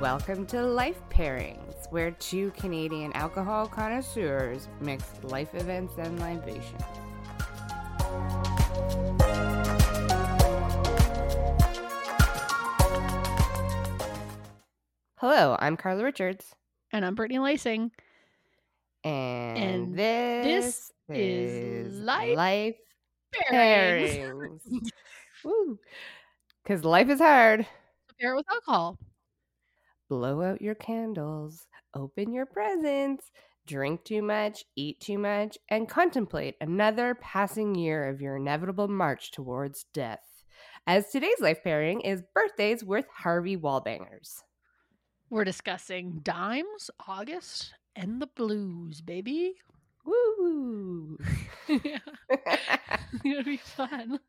Welcome to Life Pairings, where two Canadian alcohol connoisseurs mix life events and libations. Hello, I'm Carla Richards, And I'm Brittany Lacing. and, And this, this is is Life Life Pairings. Woo! Because life is hard. Pair it with alcohol. blow out your candles, open your presents, drink too much, eat too much, and contemplate another passing year of your inevitable march towards death. As today's life pairing is birthdays with Harvey Wallbangers. We're discussing dimes, August, and the blues, baby. Woo! yeah, gonna be fun.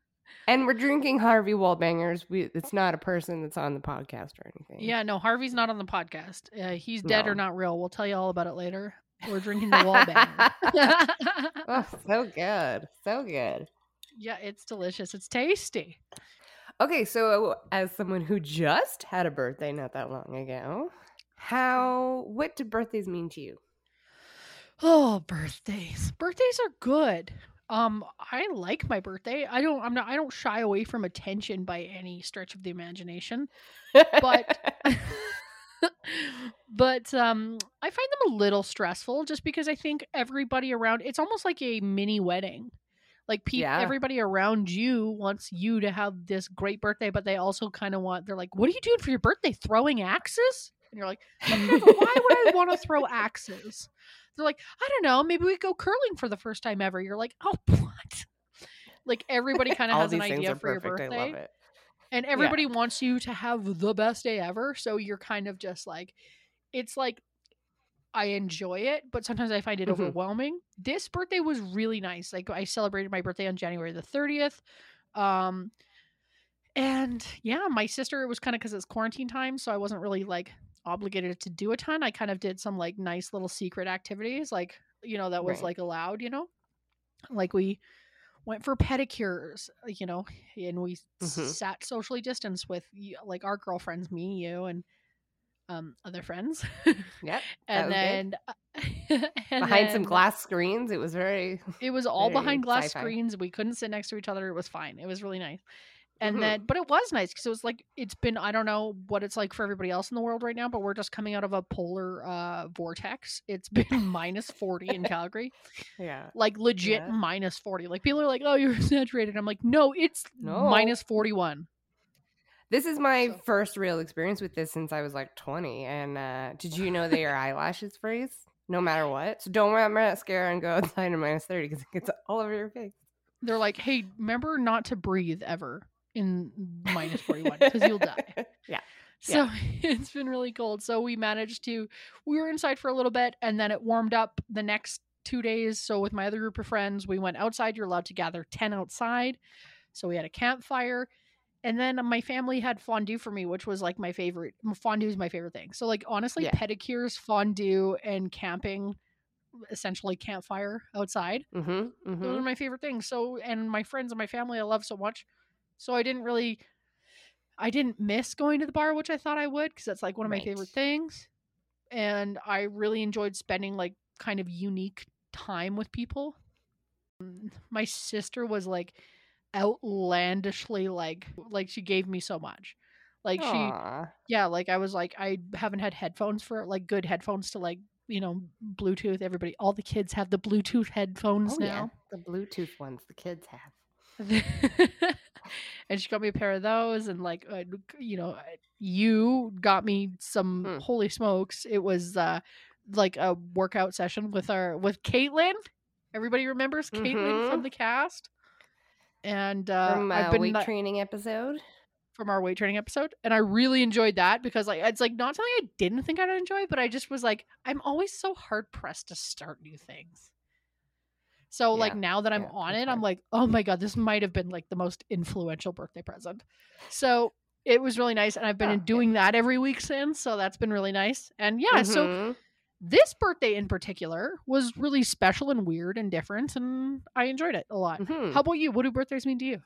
and we're drinking Harvey Wallbangers. We, it's not a person that's on the podcast or anything. Yeah, no, Harvey's not on the podcast. Uh, he's dead or not real. We'll tell you all about it later. We're drinking the Wallbanger. Oh, so good. So good. yeah, it's delicious. It's tasty. Okay, so as someone who just had a birthday not that long ago, how what do birthdays mean to you? Oh, birthdays. Birthdays are good. Um, I like my birthday. I don't I'm not I don't shy away from attention by any stretch of the imagination. But but um I find them a little stressful just because I think everybody around it's almost like a mini wedding. Like pe- Yeah. everybody around you wants you to have this great birthday, but they also kind of want they're like, "What are you doing for your birthday? Throwing axes?" And you're like, why would I want to throw axes?" They're like, "I don't know. Maybe we go curling for the first time ever." You're like, "Oh, what?" Like everybody kind of has an idea for your birthday I love it. and everybody wants you to have the best day ever so you're kind of just like it's like i enjoy it but sometimes i find it Mhm. overwhelming this birthday was really nice like i celebrated my birthday on january the 30th um and yeah my sister it was kind of because it's quarantine time so i wasn't really like obligated to do a ton i kind of did some like nice little secret activities like you know that was Right. like allowed you know like we went for pedicures uh, you know and we Mhm. sat socially distanced with like our girlfriends me you and um other friends Yep. and then and Behind some glass screens, it was very it was all behind glass sci-fi. screens we couldn't sit next to each other it was fine it was really nice and Mhm. then but it was nice because it was like it's been i don't know what it's like for everybody else in the world right now but we're just coming out of a polar uh vortex it's been minus 40 in calgary yeah. like legit Yeah. minus 40 like people are like oh you're saturated i'm like no it's No. minus 41 This is my So- first real experience with this since I was like 20. And uh, did you know that your eyelashes freeze no matter what? So don't wear mascara and go outside in minus 30 because it gets all over your face. they're like hey remember not to breathe ever in minus 41 because you'll die yeah. So it's been really cold. So we managed to we were inside for a little bit and then it warmed up the next 2 days. So with my other group of friends, we went outside. You're allowed to gather 10 outside. So we had a campfire. And then my family had fondue for me, which was like my favorite. Fondue is my favorite thing. So like honestly, Yeah. pedicures, fondue, and camping, essentially campfire outside Mm-hmm. those are my favorite things so and my friends and my family i love so much so i didn't really i didn't miss going to the bar which i thought i would because that's like one of my favorite things. And i really enjoyed spending like kind of unique time with people. Mm, my sister was like outlandishly like like she gave me so much. Like she yeah like i was like i haven't had headphones for like good headphones to like you know bluetooth. Everybody all the kids have the bluetooth headphones Oh, yeah. now. The Bluetooth ones the kids have. and she got me a pair of those and like uh, you know you got me some Hmm. holy smokes. It was uh like a workout session with our with caitlin everybody remembers caitlin from the cast? And uh From i've been weight training episode. from our weight training episode and i really enjoyed that because like it's like not something i didn't think i'd enjoy but i just was like i'm always so hard pressed to start new things so like now that i'm yeah, on it i'm like oh my god this might have been like the most influential birthday present. So it was really nice and i've been Oh, doing that every week since so that's been really nice and yeah so Mhm. this birthday in particular was really special and weird and different and i enjoyed it a lot. Mhm. how about you? What do birthdays mean to you?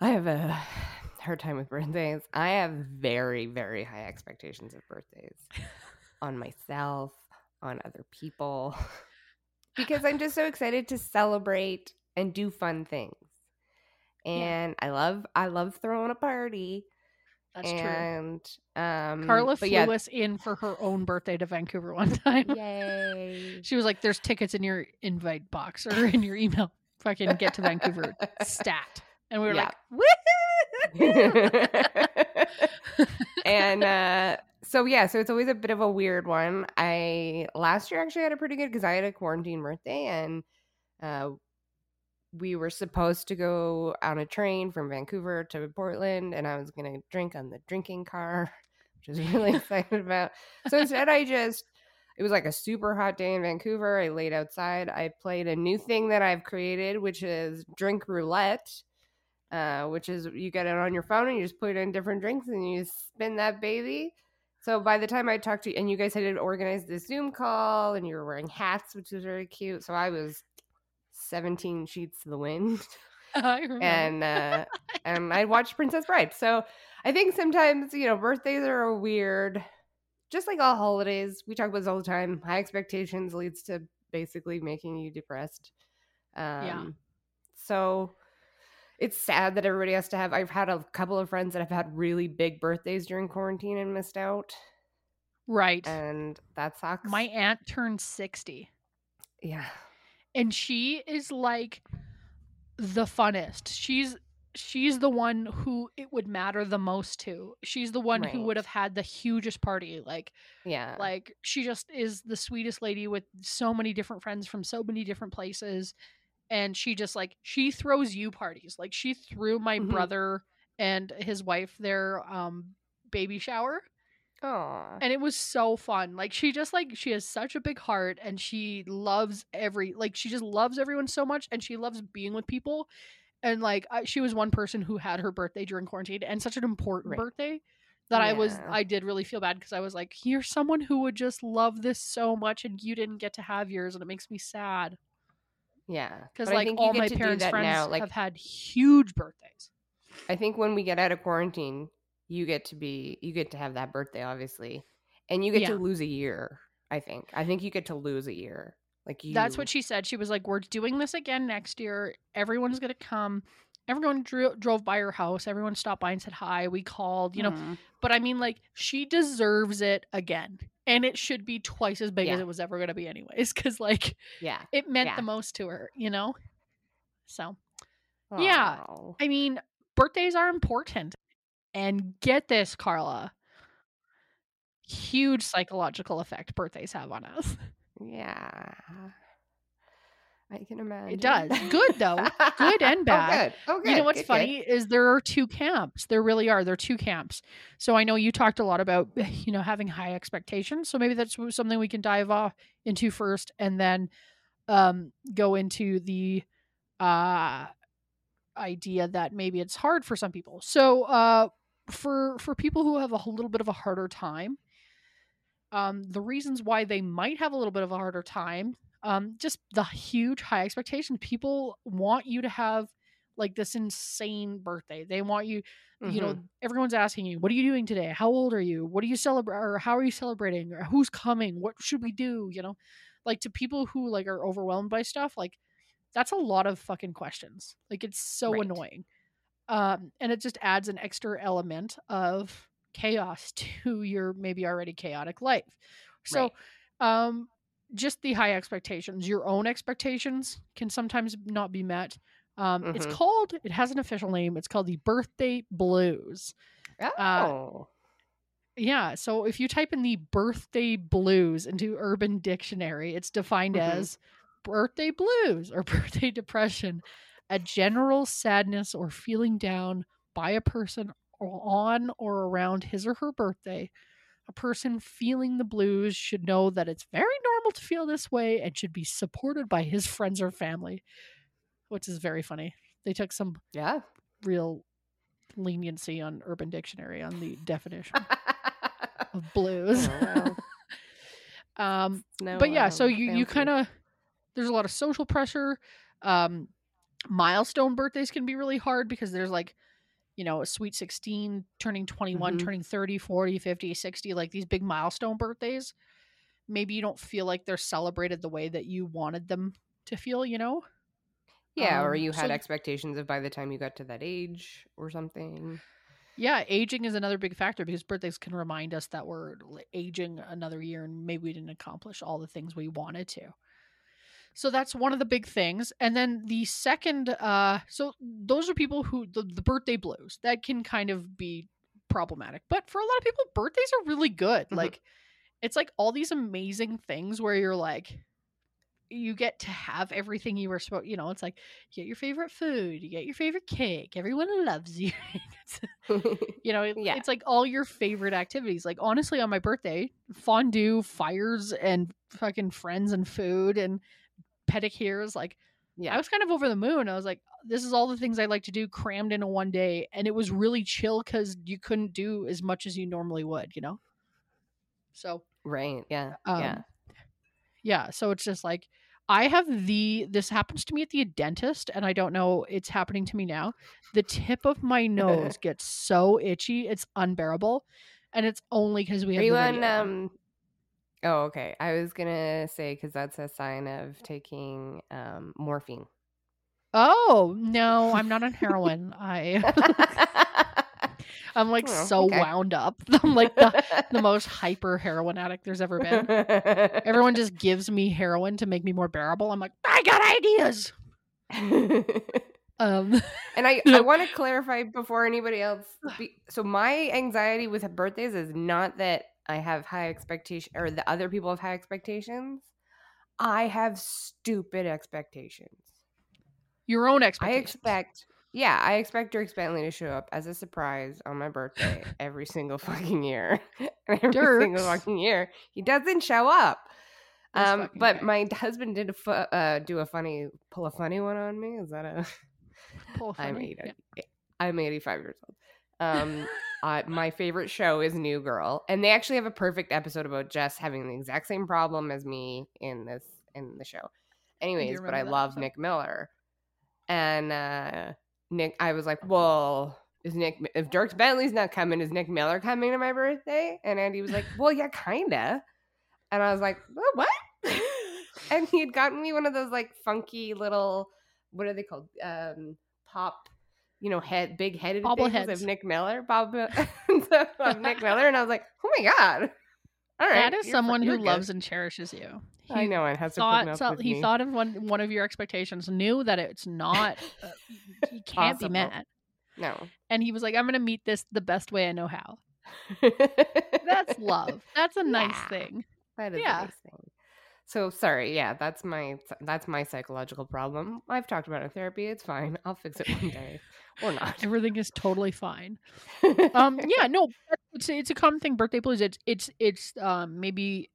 I have a hard time with birthdays. I have very, very high expectations of birthdays on myself, on other people, because I'm just so excited to celebrate and do fun things. And I love, I love throwing a party. That's true. and um, Carla flew yeah, us in for her own birthday to Vancouver one time. yay! She was like, "There's tickets in your invite box or in your email. Fucking get to Vancouver stat." And we were Yeah. like, "Woo!" and uh so yeah so it's always a bit of a weird one. I last year actually had a pretty good because i had a quarantine birthday and uh we were supposed to go on a train from vancouver to portland and i was gonna drink on the drinking car which I was really excited about. So instead i just it was like a super hot day in vancouver. I laid outside. I played a new thing that i've created which is drink roulette uh, which is you get it on your phone and you just put it in different drinks and you spin that baby. So by the time I talked to you, and you guys had organized this Zoom call and you were wearing hats, which was very cute. So I was 17 sheets to the wind I remember. and uh, and I watched Princess Bride. So I think sometimes you know birthdays are a weird, just like all holidays. We talk about this all the time. High expectations leads to basically making you depressed. Um, So it's sad that everybody has to have. I've had a couple of friends that have had really big birthdays during quarantine and missed out, right. and that sucks. My aunt turned 60 yeah, and she is like the funnest. She's she's the one who it would matter the most to. She's the one who would have had the hugest party. Like yeah, like she just is the sweetest lady with so many different friends from so many different places and she just like she throws you parties. Like she threw my Mhm. brother and his wife their um baby shower Aw. and it was so fun like she just like she has such a big heart and she loves every like she just loves everyone so much and she loves being with people and like I, she was one person who had her birthday during quarantine and such an important Right. birthday that i was i did really feel bad because i was like you're someone who would just love this so much and you didn't get to have yours and it makes me sad yeah. because like all my parents friends now, like have had huge birthdays I think when we get out of quarantine, you get to be you get to have that birthday, obviously, and you get Yeah. to lose a year. I think. I think you get to lose a year. Like you. That's what she said. She was like, "We're doing this again next year. Everyone's gonna come." Everyone dro- drove by her house. Everyone stopped by and said hi. We called, you know. Mhm. But I mean, like, she deserves it again, and it should be twice as big as it was ever gonna be, anyways. Because like, Yeah. it meant Yeah. the most to her, you know. So Yeah. I mean, birthdays are important, and get this, Carla. Huge psychological effect birthdays have on us. Yeah. I can imagine. It does. Good, though. Good and bad. Oh, good. Oh, good. you know what's Good, good. funny is there are two camps. There really are. There are two camps. So I know you talked a lot about you know having high expectations. So maybe that's something we can dive off into first, and then um, go into the uh, idea that maybe it's hard for some people. So uh, for for people who have a little bit of a harder time, um, the reasons why they might have a little bit of a harder time, um, just the huge high expectations. People want you to have like this insane birthday. They want you, you know, Mhm. everyone's asking you, "What are you doing today? How old are you? What are you celebrate? Or how are you celebrating? Or who's coming? What should we do?" You know, like to people who like are overwhelmed by stuff, like that's a lot of fucking questions. Like it's so Right. annoying. Um, and it just adds an extra element of chaos to your maybe already chaotic life. So, um, just the high expectations, your own expectations can sometimes not be met. Um, It's Mhm. called, it has an official name. It's called the birthday blues. Oh. Yeah. So if you type in the birthday blues into Urban Dictionary, it's defined Mhm. as birthday blues or birthday depression, a general sadness or feeling down by a person on or around his or her birthday. A person feeling the blues should know that it's very normal to feel this way and should be supported by his friends or family, which is very funny. They took some yeah. real leniency on Urban Dictionary on the definition of blues. Oh, well. um, No, but yeah, so um, you you fancy. kind of there's a lot of social pressure. Um, milestone birthdays can be really hard because there's like you know a sweet 16 turning 21 Mhm. turning 30 40 50 60 like these big milestone birthdays maybe you don't feel like they're celebrated the way that you wanted them to feel you know Yeah, or Um, you had th- expectations of by the time you got to that age or something. yeah aging is another big factor because birthdays can remind us that we're aging another year and maybe we didn't accomplish all the things we wanted to so that's one of the big things and then the second uh so those are people who the, the birthday blues that can kind of be problematic but for a lot of people birthdays are really good Mhm. like it's like all these amazing things where you're like you get to have everything you were supposed you know it's like you get your favorite food you get your favorite cake everyone loves you you know it- Yeah. it's like all your favorite activities like honestly on my birthday fondue fires and fucking friends and food and pedicures like yeah. i was kind of over the moon i was like this is all the things i like to do crammed into one day and it was really chill because you couldn't do as much as you normally would you know so right. Yeah. um, yeah. yeah so it's just like i have the this happens to me at the dentist and i don't know it's happening to me now the tip of my nose gets so itchy it's unbearable and it's only because we have Are you the on video on. um Oh, okay. I was gonna say because that's a sign of taking um, morphine. oh no i'm not on heroin i i'm like Oh, so okay. wound up i'm like the, the most hyper heroin addict there's ever been everyone just gives me heroin to make me more bearable i'm like i got ideas um and I, I want to clarify before anybody else. Be, so my anxiety with birthdays is not that I have high expectation or the other people have high expectations. I have stupid expectations. your own expectations. I expect, yeah, I expect Dierks Bentley to show up as a surprise on my birthday every single fucking year. Every single fucking year, he doesn't show up. Um, but guy. my husband did a fu- uh, do a funny, pull a funny one on me. Is that a? Pull a I'm funny- eight. yeah. I'm 85 years old. Um, uh, my favorite show is New Girl, and they actually have a perfect episode about Jess having the exact same problem as me in this in the show. Anyways, but I love. Nick Miller, and uh, Nick. I was like, well. Is Nick if Dierks Bentley's not coming? Is Nick Miller coming to my birthday? And Andy was like, "Well, yeah, kinda." And I was like, "Well, "What?" and he had gotten me one of those like funky little what are they called? Um, pop, you know, head big headed things of Nick Miller, Bob of Nick Miller, and I was like, oh my god! All right, that is someone who good." loves and cherishes you. I know and has Thought so, he me. thought of one one of your expectations, knew that it's not, uh, he can't be Possible. met, no, and he was like, "I'm going to meet this the best way I know how." That's love. That's a nice Yeah. thing. That is Yeah. a nice thing. So sorry, yeah, that's my that's my psychological problem. I've talked about it in therapy. It's fine. I'll fix it one day or not. Everything is totally fine. um yeah no it's it's a common thing birthday blues it's it's it's um maybe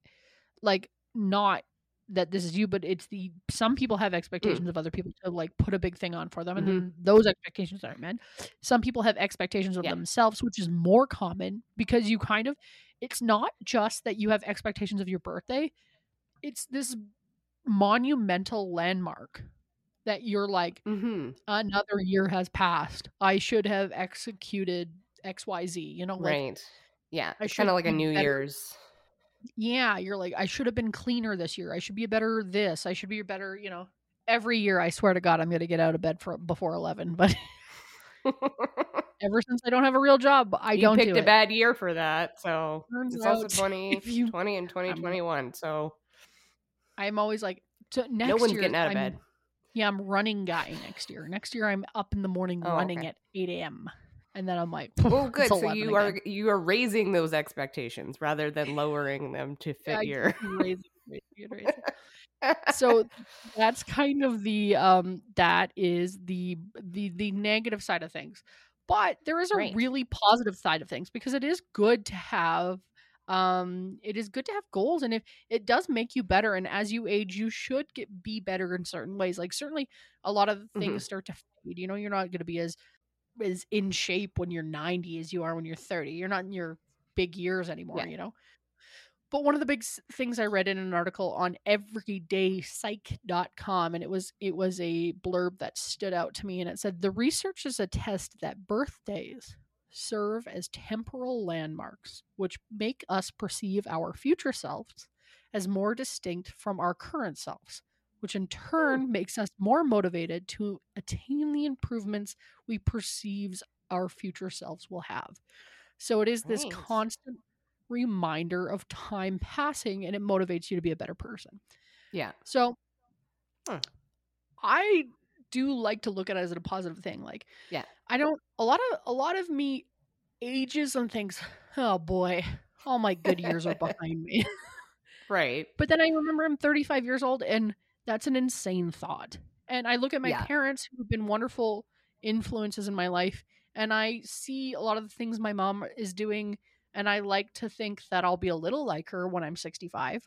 like not that this is you but it's the some people have expectations of other people to like put a big thing on for them and then those expectations aren't met some people have expectations of Yeah. themselves which is more common because you kind of it's not just that you have expectations of your birthday it's this monumental landmark that you're like hmm another year has passed. I should have executed XYZ, you know, like right. Yeah, it's kind of like a New better- Year's. yeah, you're like I should have been cleaner this year. I should be a better this. I should be a better, you know. Every year I swear to god I'm going to get out of bed for before 11, but ever since I don't have a real job, I you don't picked do a it. bad year for that, so Turns it's also out 20, if you- 20 and 2021. So I'm always like to, next no one's year, getting out of I'm- bed. Yeah, I'm running guy next year. Next year I'm up in the morning Oh, running okay. at 8 a.m. And then I'm like, Oh, good. So 11 you are you are raising those expectations rather than lowering them to fit I your. raising, raising, raising. so that's kind of the um that is the the the negative side of things but there is a Right. really positive side of things because it is good to have um it is good to have goals and if it does make you better and as you age you should get be better in certain ways like certainly a lot of things start to fade you know you're not going to be as as in shape when you're 90 as you are when you're 30 you're not in your big years anymore Yeah. you know but one of the big things I read in an article on everydaypsych.com and it was it was a blurb that stood out to me and it said the researchers attest that birthdays serve as temporal landmarks which make us perceive our future selves as more distinct from our current selves which in turn hmm. makes us more motivated to attain the improvements we perceive our future selves will have so it is this constant reminder of time passing and it motivates you to be a better person. Yeah. So Huh. I do like to look at it as a positive thing. Like Yeah. I don't a lot of a lot of me ages and thinks, oh boy, all my good years are behind me. Right. But then I remember I'm 35 years old and that's an insane thought. And I look at my Yeah. parents who've been wonderful influences in my life and I see a lot of the things my mom is doing and I like to think that I'll be a little like her when I'm 65.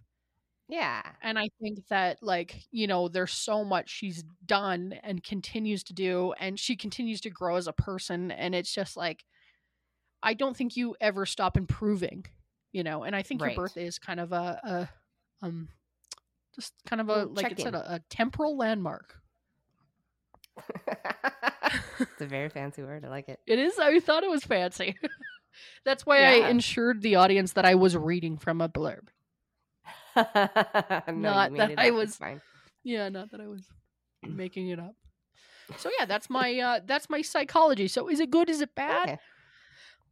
Yeah. And I think that like, you know, there's so much she's done and continues to do and she continues to grow as a person and it's just like I don't think you ever stop improving, you know. And I think Right. your birthday is kind of a, a um just kind of a like it said a, a temporal landmark. it's a very fancy word. I like it. It is I thought it was fancy. That's why Yeah. I ensured the audience that I was reading from a blurb. no, Not that I was- fine. Yeah, not that I was making it up. So yeah, that's my uh that's my psychology. So is it good? Is it bad? Okay.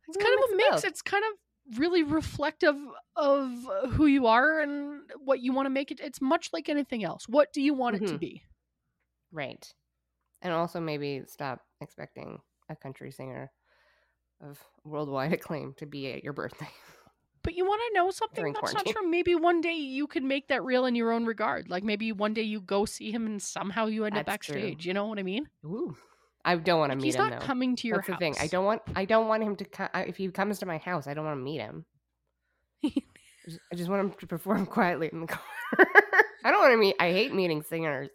It's kind of a mix. both. It's kind of really reflective of uh, who you are and what you want to make it. It's much like anything else. What do you want it to Mhm. be? Right. And also maybe stop expecting a country singer of worldwide acclaim to be at your birthday. But you want to know something During that's not quarantine. true. Maybe one day you could make that real in your own regard. Like maybe one day you go see him and somehow you end up That's true. backstage. You know what I mean? Ooh. I don't want to Like, meet he's him He's not though. coming to your That's the thing. I don't want. I don't want him to. Co- I- if he comes to my house, I don't want to meet him. I just- want him to perform quietly in the car. I don't want to meet. I hate meeting singers.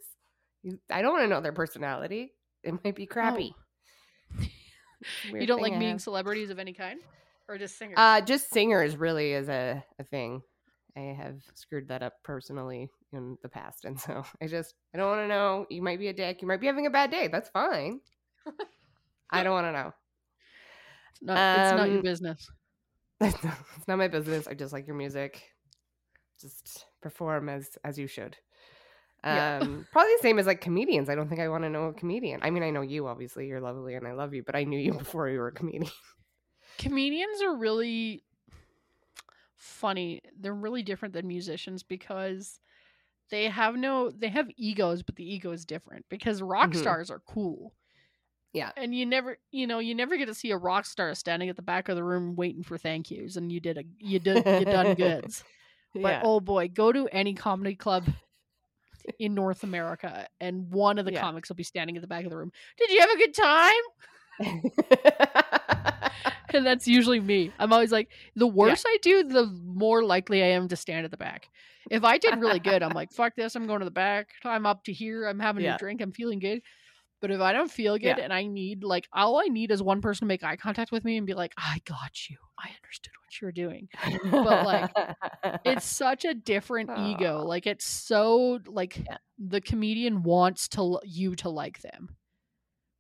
I don't want to know their personality. It might be oh. crappy. It's a You don't like I meeting have. celebrities of any kind, or just singers? Uh, just singers really is a, a thing. I have screwed that up personally in the past, and so I just I don't want to know. You might be a dick. You might be having a bad day. That's fine. I don't want to know. it's not. it's not your um, business. it's not, my business. I just like your music. Just perform as as you should. Yeah. Um, probably the same as like comedians. I don't think I want to know a comedian. I mean, I know you obviously. You're lovely, and I love you. But I knew you before you were a comedian. Comedians are really funny. They're really different than musicians because they have no they have egos, but the ego is different because rock Mhm. stars are cool. Yeah. And you never you know, you never get to see a rock star standing at the back of the room waiting for thank yous and you did a you did you done goods. But yeah. oh boy, go to any comedy club in North America and one of the Yeah. comics will be standing at the back of the room. Did you have a good time? and that's usually me. I'm always like, the worse I do, the more likely I am to stand at the back. If I did really good, I'm like, fuck this, I'm going to the back. I'm up to here. I'm having Yeah. a drink. I'm feeling good. But if I don't feel good Yeah. and I need like all I need is one person to make eye contact with me and be like, I got you. I understood what you're doing. But, like, It's such a different ego. Like it's so like Yeah. the comedian wants to you to like them.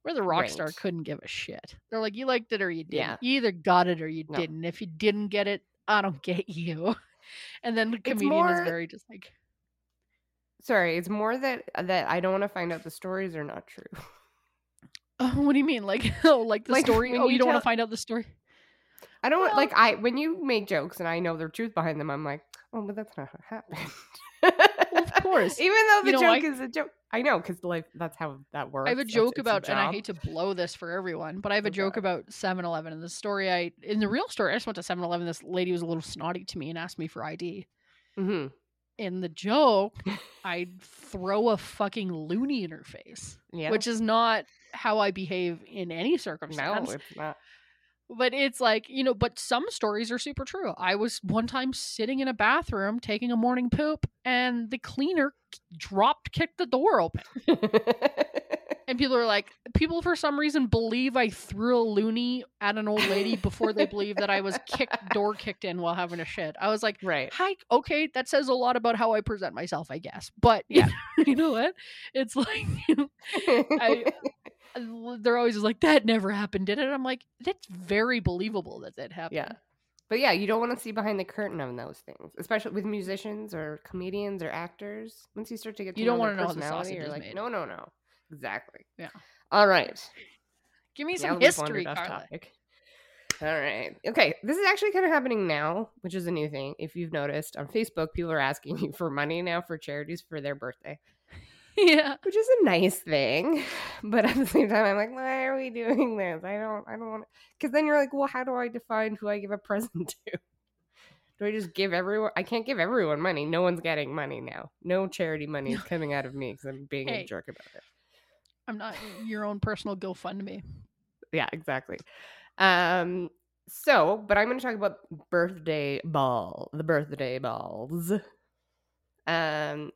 Where the rock star couldn't give a shit. They're like, you liked it or you didn't. Yeah. You either got it or you No. didn't. If you didn't get it, I don't get you. And then the comedian is very just like, Sorry, it's more that uh, that I don't want to find out the stories are not true. oh, what do you mean? Like, oh, like the Like, story. Oh, you, you don't want to find out the story. I don't Well- like I when you make jokes and I know the truth behind them, I'm like, oh, but that's not what happened. Well, of course. Even though the You know, joke is a joke, I know because like that's how that works. I have a joke it's a about, and I hate to blow this for everyone, but I have a Oh, joke about 7 Eleven. And the story I, in the real story, I just went to 7 Eleven. This lady was a little snotty to me and asked me for ID. Mhm. in the joke, I'd throw a fucking loonie in her face, Yeah, which is not how I behave in any circumstance. no, it's not. but it's like, you know, but some stories are super true. I was one time sitting in a bathroom taking a morning poop, and the cleaner dropped kicked the door open. And people are like, people for some reason believe I threw a loonie at an old lady before they believe that I was kicked door kicked in while having a shit. I was like, Right. hi, okay, that says a lot about how I present myself, I guess. But Yeah. you know what? It's like I, they're always like, that never happened, did it? I'm like, that's very believable that that happened. Yeah. But yeah, you don't want to see behind the curtain on those things, especially with musicians or comedians or actors. Once you start to get to You don't wanna know how the personality, sausage you're like, made. no, no, no. Exactly. Yeah. All right. Give me some history, Carla. topic. All right. Okay. This is actually kind of happening now, which is a new thing. If you've noticed on Facebook, people are asking you for money now for charities for their birthday, yeah. which is a nice thing. But at the same time, I'm like, why are we doing this? I don't, I don't want Because then you're like, well, how do I define who I give a present to? Do I just give everyone? I can't give everyone money. No one's getting money now. No charity money is coming out of me because I'm being a jerk about it. I'm not your own personal GoFundMe. yeah exactly um so but i'm going to talk about birthday ball the birthday balls um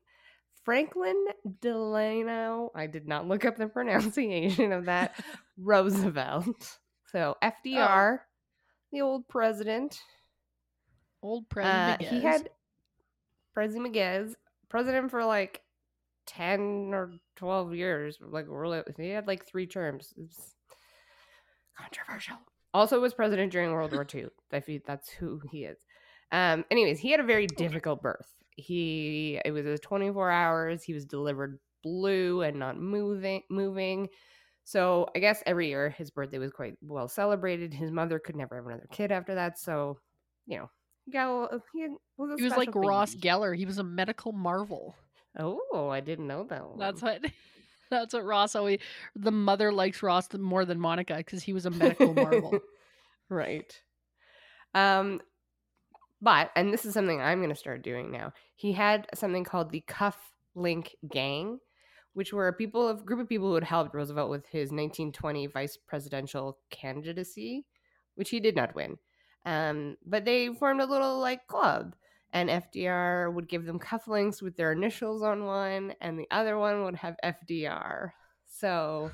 franklin delano i did not look up the pronunciation of that roosevelt. So fdr the old president. Old uh, President he had president miguez president for like 10 or 12 years like really he had like three terms. It's controversial. Also was president during world war ii if he, that's who he is. Um anyways he had a very difficult birth he it was a 24 hours he was delivered blue and not moving moving so i guess every year his birthday was quite well celebrated his mother could never have another kid after that so you know he got a little- he was, He was like special Ross. Geller. He was a medical marvel. Oh, I didn't know that. One. That's what. That's what Ross always. The mother likes Ross more than Monica because he was a medical marvel. right. Um, but and this is something I'm going to start doing now. He had something called the Cuff Link Gang, which were a people of group of people who had helped Roosevelt with his 1920 vice presidential candidacy, which he did not win. Um, but they formed a little like club, and FDR would give them cufflinks with their initials on one, and the other one would have FDR. So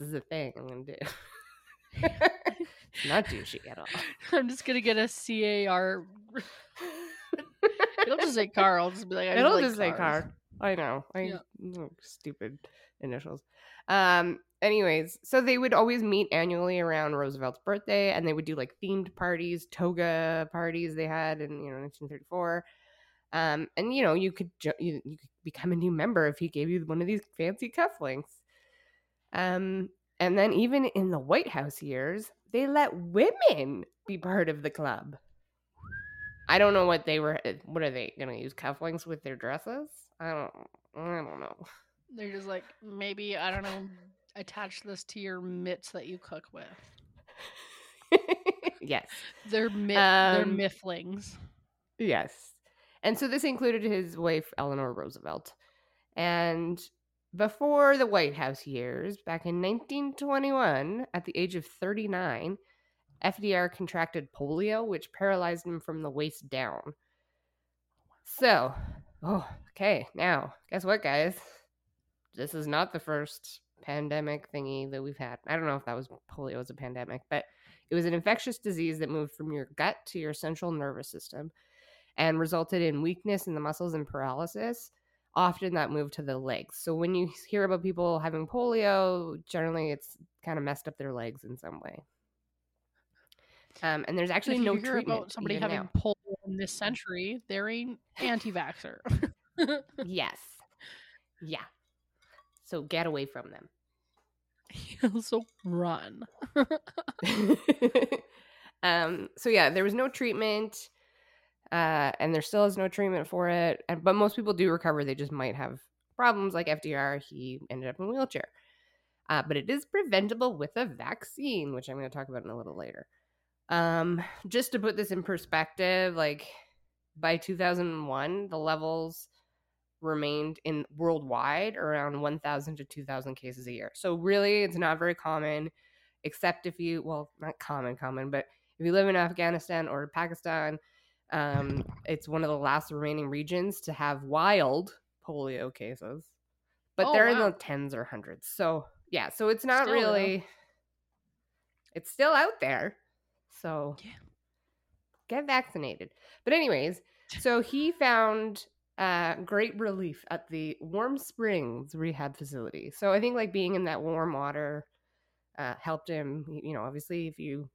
this is a thing I'm gonna do. It's not douchey at all. I'm just gonna get a CAR. It'll just say car. I'll just be like, I It'll like just say cars. car. I know. I Yeah. mm, stupid initials. Um. Anyways, so they would always meet annually around Roosevelt's birthday, and they would do like themed parties, toga parties they had in you know 1934. Um, and you know you could jo- you, you could become a new member if he gave you one of these fancy cufflinks. Um, and then even in the White House years, they let women be part of the club. I don't know what they were. uh, What are they going to use cufflinks with their dresses? I don't. I don't know. They're just like maybe I don't know. Attach this to your mitts that you cook with. yes, They're they're Um, mifflings. yes. And so this included his wife Eleanor Roosevelt, and before the White House years, back in 1921, at the age of 39, FDR contracted polio, which paralyzed him from the waist down. So, oh, okay. Now, guess what, guys? This is not the first pandemic thingy that we've had. I don't know if that was polio as a pandemic, but it was an infectious disease that moved from your gut to your central nervous system and resulted in weakness in the muscles and paralysis. Often that moved to the legs. So when you hear about people having polio, generally it's kind of messed up their legs in some way. Um, and there's actually if no you hear treatment about somebody having now. polio in this century, they're an anti-vaxer. Yes. Yeah. So get away from them. so run. um so yeah there was no treatment uh and there still is no treatment for it and but most people do recover they just might have problems like fdr he ended up in a wheelchair. Uh, but it is preventable with a vaccine which i'm going to talk about in a little later. Um just to put this in perspective like by 2001 the levels remained in worldwide around 1000 to 2000 cases a year. So really it's not very common except if you well not common common but if you live in afghanistan or pakistan um, it's one of the last remaining regions to have wild polio cases but Oh, they're in the tens or hundreds so yeah, so it's not Still, though. really. It's still out there, so Yeah. get vaccinated. But anyways, so he found uh, great relief at the Warm Springs rehab facility. So I think like being in that warm water uh, helped him. You know, obviously, if you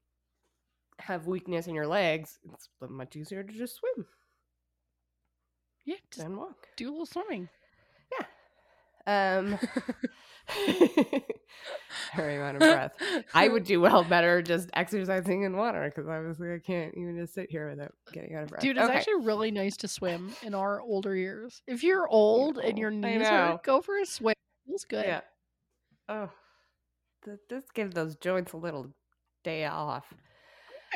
have weakness in your legs, it's much easier to just swim Yeah, just than walk. do a little swimming. Yeah. Um, very out of breath. I would do well better just exercising in water because obviously I can't even just sit here without getting out of breath. Dude, it's Okay. actually really nice to swim in our older years. If you're old and your knees know. hurt, go for a swim. Feels good. Yeah. Oh, just give those joints a little day off.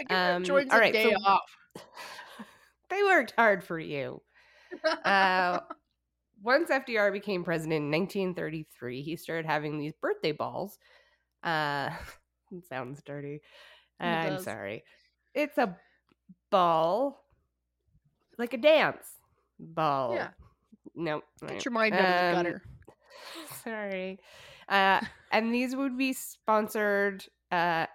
Um, all a day so- off. they worked hard for you. Uh, once FDR became president in 1933, he started having these birthday balls. Uh, sounds dirty. It I'm sorry. It's a ball, like a dance ball. Yeah. No. Get your mind out of the Um, gutter. Sorry. Uh, and these would be sponsored. Uh,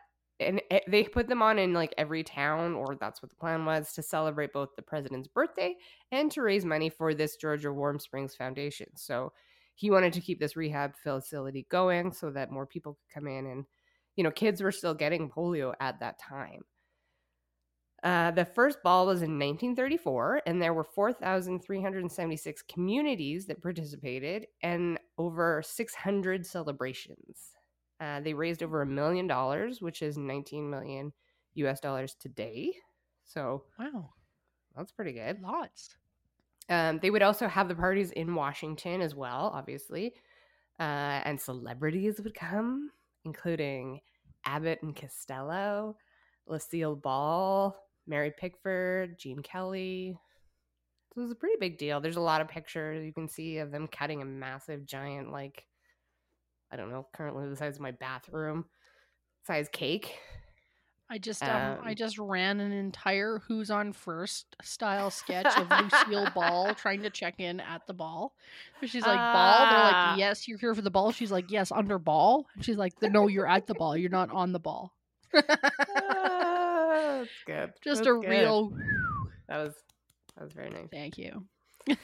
and they put them on in like every town, or that's what the plan was to celebrate both the president's birthday and to raise money for this Georgia Warm Springs Foundation. So he wanted to keep this rehab facility going so that more people could come in and, you know, kids were still getting polio at that time. Uh, the first ball was in 1934, and there were 4,376 communities that participated and over 600 celebrations. Uh, they raised over a million dollars, which is 19 million US dollars today. So Wow. that's pretty good. Lots. Um, they would also have the parties in Washington as well, obviously. Uh, and celebrities would come, including Abbott and Costello, Lucille Ball, Mary Pickford, Gene Kelly. So it was a pretty big deal. There's a lot of pictures you can see of them cutting a massive, giant, like, I don't know, currently the size of my bathroom size cake. I just um, I Um, just ran an entire Who's on First style sketch of Lucille Ball trying to check in at the ball. She's like, "Ball." They're Ah. like, "Yes, you're here for the ball." She's like, "Yes, under ball." And she's like, "No, you're at the ball. You're not on the ball." Ah, that's good. just That's a good. real That was that was very nice. thank you.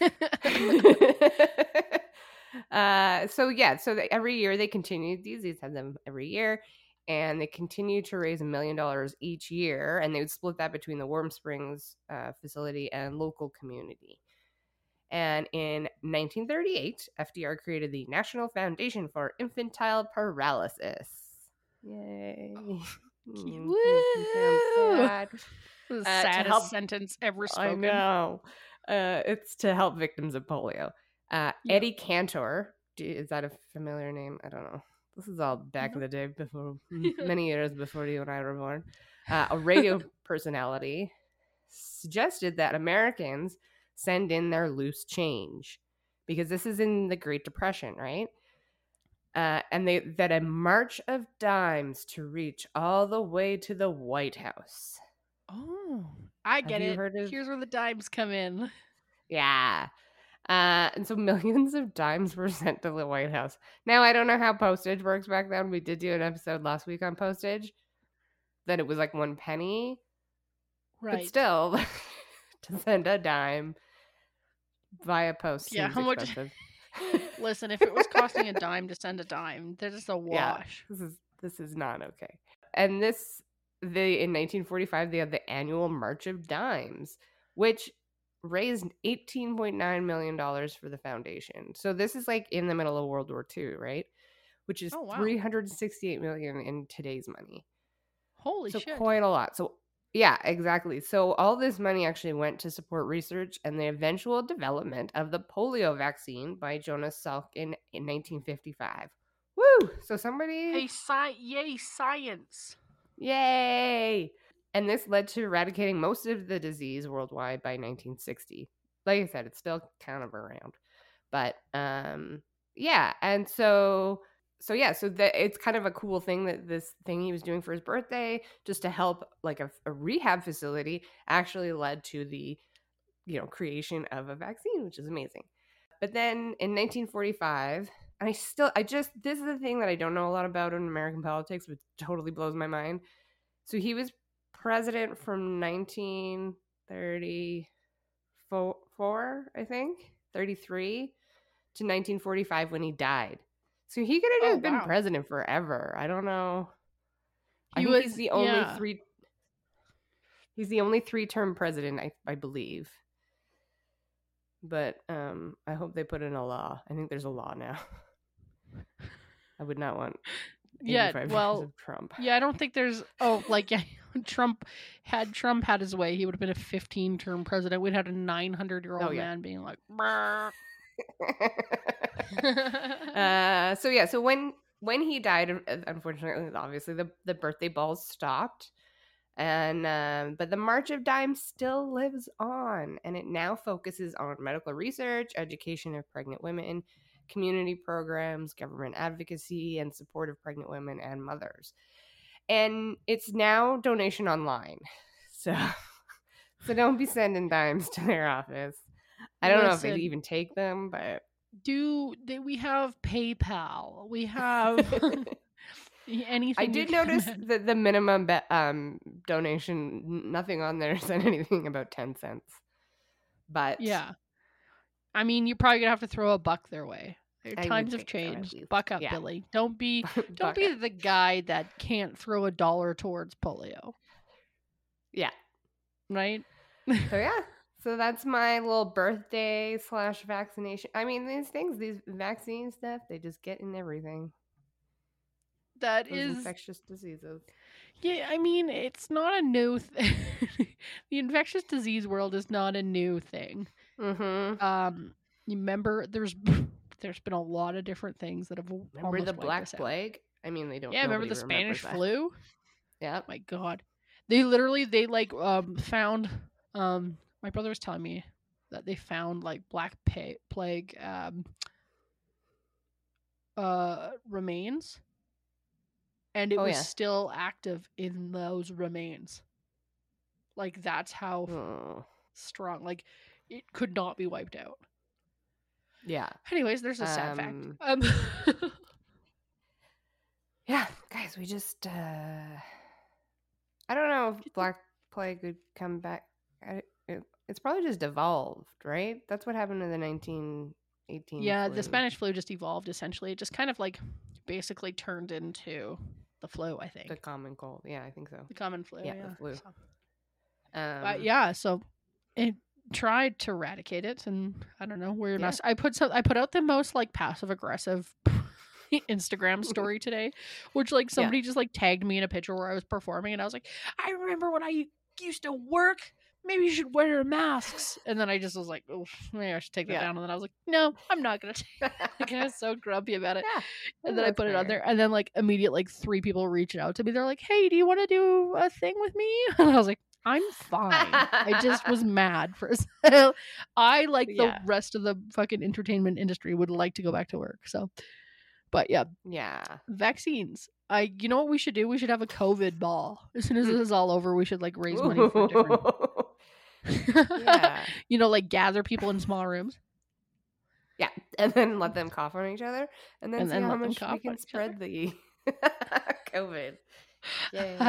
uh, so yeah, so every year they continued these. These have them every year, and they continue to raise a million dollars each year, and they would split that between the Warm Springs uh, facility and local community. And in 1938, FDR created the National Foundation for Infantile Paralysis. Yay! Mm, Woo! makes me sound sad. to saddest help- sentence ever spoken. I know. Uh, it's to help victims of polio. Uh, Yeah. Eddie Cantor, is that a familiar name? I don't know. This is all back in the day, before many years before you and I were born. Uh, a radio personality suggested that Americans send in their loose change because this is in the Great Depression, right? Uh, and they that a march of dimes to reach all the way to the White House. Oh, I get it. of- Here's where the dimes come in. Yeah. Uh, and so millions of dimes were sent to the White House. Now, I don't know how postage works back then. We did do an episode last week on postage, that it was like one penny, Right. but still, to send a dime via post Yeah, how much- expensive. Listen, if it was costing a dime to send a dime, that is a wash. Yeah. this is this is not okay. And this they in 1945 they had the annual March of Dimes, which raised 18.9 million dollars for the foundation. So this is like in the middle of World War II, right? Which is Oh, wow. 368 million in today's money. Holy so shit. quite a lot. So yeah, exactly. So all this money actually went to support research and the eventual development of the polio vaccine by Jonas Salk in, in 1955. Woo! So somebody Hey, sci- yay, science. Yay! And this led to eradicating most of the disease worldwide by 1960. Like I said, it's still kind of around. But um yeah, and so so yeah, so that it's kind of a cool thing that this thing he was doing for his birthday just to help like a, a rehab facility actually led to the you know creation of a vaccine, which is amazing. But then in 1945, and I still, I just, this is the thing that I don't know a lot about in American politics, which totally blows my mind. So he was president from 1934, I think, 33 to 1945 when he died. So he could have just Oh, been wow. president forever. I don't know. I He think he's was- the only yeah. three. He's the only three-term president, I, I believe. But um, I hope they put in a law. I think there's a law now. I would not want. Yeah, well, Trump. yeah, I don't think there's. Oh, like yeah, Trump had Trump had his way, he would have been a 15 term president. We'd had a 900 year old Oh, yeah. man being like, uh, so yeah, so when when he died, unfortunately, obviously the the birthday balls stopped, and um, but the March of Dimes still lives on, and it now focuses on medical research, education of pregnant women, community programs, government advocacy, and support of pregnant women and mothers. And it's now donation online, so so don't be sending dimes to their office. I don't know if they Listen. even take them, but do they, we have PayPal? We have anything. I did notice imagine. that the minimum be- um, donation, nothing on there said anything about 10 cents. But Yeah. I mean, you're probably gonna have to throw a buck their way. I times have so, changed. buck up, Yeah. Billy. Don't be don't be up. the guy that can't throw a dollar towards polio. Yeah. Right? So, yeah. So that's my little birthday slash vaccination. I mean, these things, these vaccine stuff, they just get in everything. That Those is infectious diseases. Yeah, I mean, it's not a new thing. the infectious disease world is not a new thing. Mm-hmm. Um, you remember there's there's been a lot of different things that have Remember the Black out. Plague? I mean, they don't. Yeah, remember the Spanish that. flu? Yep. my god they literally they like um found um my brother was telling me that they found like black pa- plague um uh remains and it Oh, was yeah. still active in those remains like that's how Oh, strong like it could not be wiped out yeah. anyways there's a sad Um, fact um Yeah, guys, we just uh I don't know if Black Plague would come back. I, it, it's probably just evolved, right? That's what happened in the 1918 yeah flu. the spanish flu just evolved essentially it just kind of like basically turned into the flu i think the common cold. Yeah, I think so. The common flu. Yeah, Yeah. the flu. So- Um but yeah, so it tried to eradicate it, and I don't know. We're Yeah. not. I put some. I put out the most like passive aggressive Instagram story today, which like somebody just like tagged me in a picture where I was performing, and I was like, I remember when I used to work. Maybe you should wear masks. And then I just was like, oh, maybe I should take that Yeah. down. And then I was like, no, I'm not gonna. Take like, I was so grumpy about it. Yeah, And then I put it on there, and then like immediate like three people reached out to me. They're like, "Hey, do you want to do a thing with me?" And I was like, "I'm fine." I just was mad for a second. I like the Yeah. rest of the fucking entertainment industry would like to go back to work. So, but yeah, Yeah. vaccines. I, you know what we should do? We should have a COVID ball. As soon as mm. this is all over, we should like raise money for different. yeah. you know, like gather people in small rooms. Yeah. And then let them cough on each other and then And see then how much we can each other. spread the COVID. Yay.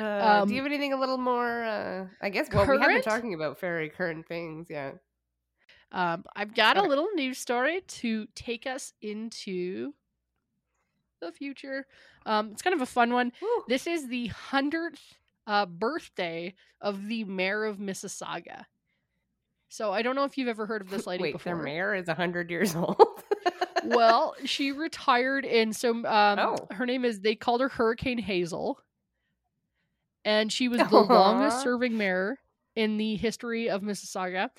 Uh, Um, do you have anything a little more? Uh, I guess. Well, we have been talking about very current things. Yeah. Um, I've got a little news story to take us into the future. Um, it's kind of a fun one. Woo. This is the hundredth uh, birthday of the mayor of Mississauga. So I don't know if you've ever heard of this lady Wait, before. their mayor is hundred years old. Well, she retired, and so um, Oh. her name is. They called her Hurricane Hazel, and she was the Aw. longest serving mayor in the history of Mississauga.